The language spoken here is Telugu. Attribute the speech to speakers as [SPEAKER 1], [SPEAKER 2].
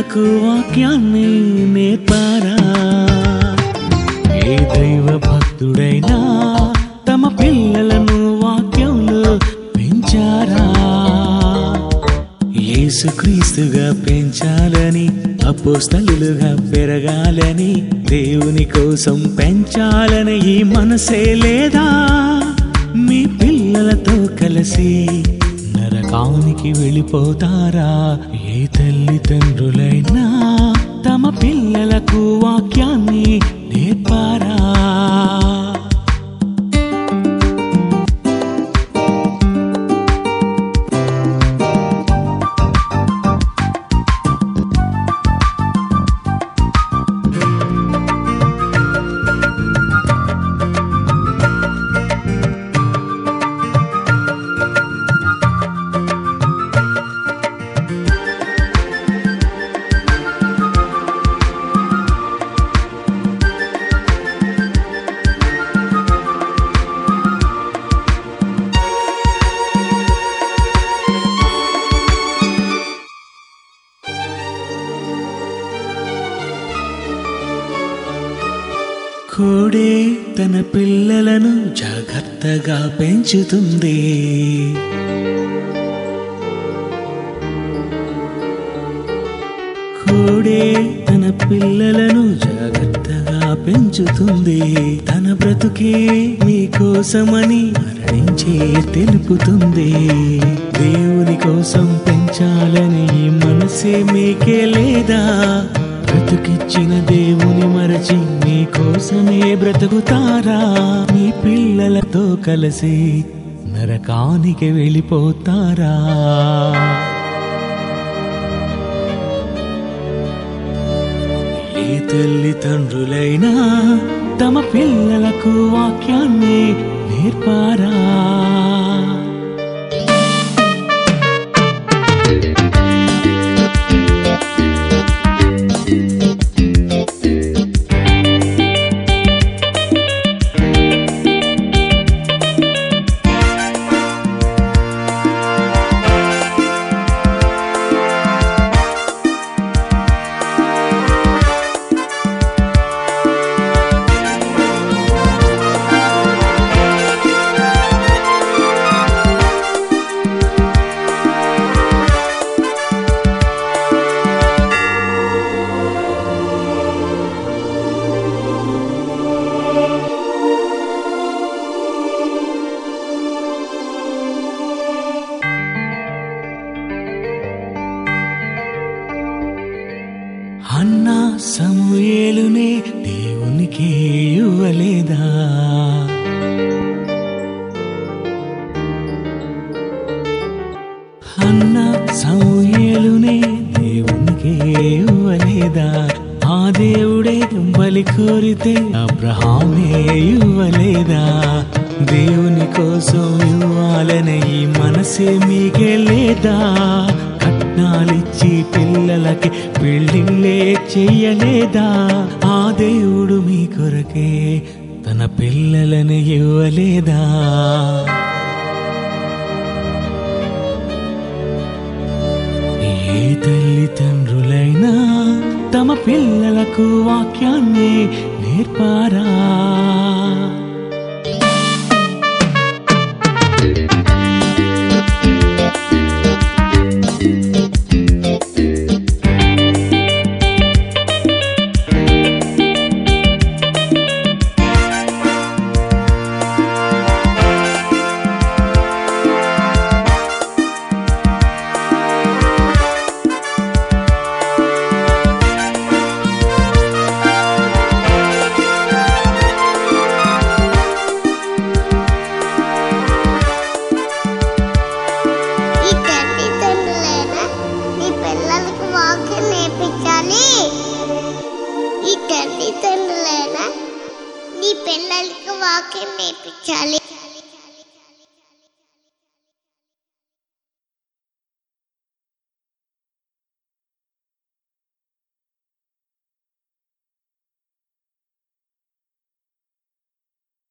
[SPEAKER 1] మనకు వాక్యాన్ని నేర్పారా? ఏ దైవ భక్తుడైనా తమ పిల్లలను వాక్యంలో పెంచారా? యేసుక్రీస్తుగా పెంచాలని అపోస్తలుగా పెరగాలని దేవుని కోసం పెంచాలని ఈ మనసే లేదా? మీ పిల్లలతో కలిసి కానికి వెళ్ళిపోతారా? ఏ తల్లిదండ్రులైనా తమ పిల్లలకు వాక్యాన్ని నేర్పారా? కోడే తన పిల్లలను జాగ్రత్తగా పెంచుతుంది. కోడే తన పిల్లలను జాగ్రత్తగా పెంచుతుంది. తన బ్రతుకే మీకోసమని మరణించే తెలుపుతుంది. దేవుని కోసం పెంచాలని మనసే మీకే లేదా? బ్రతుకిచ్చిన దేవుని మరచి మీకోసమే బ్రతుకుతారా? మీ పిల్లలతో కలిసి నరకానికి వెళ్ళిపోతారా? ఏ తల్లిదండ్రులైనా తమ పిల్లలకు వాక్యాన్ని నేర్పారా? బలి కోరితే అబ్రహామే ఇవ్వలేదా? దేవుని కోసం ఇవ్వాలనే ఈ మనసే మీకే లేదా? కట్నాలిచ్చి పిల్లలకి పెళ్ళిళ్ళే చెయ్యలేదా? ఆ దేవుడు మీ కొరకే తన పిల్లలని ఇవ్వలేదా? పిల్లలకు వాక్యాన్ని నేర్పారా?
[SPEAKER 2] ఈ తల్లిదండ్రులైనా నీ పిల్లలకు వాక్యం నేర్పించాలి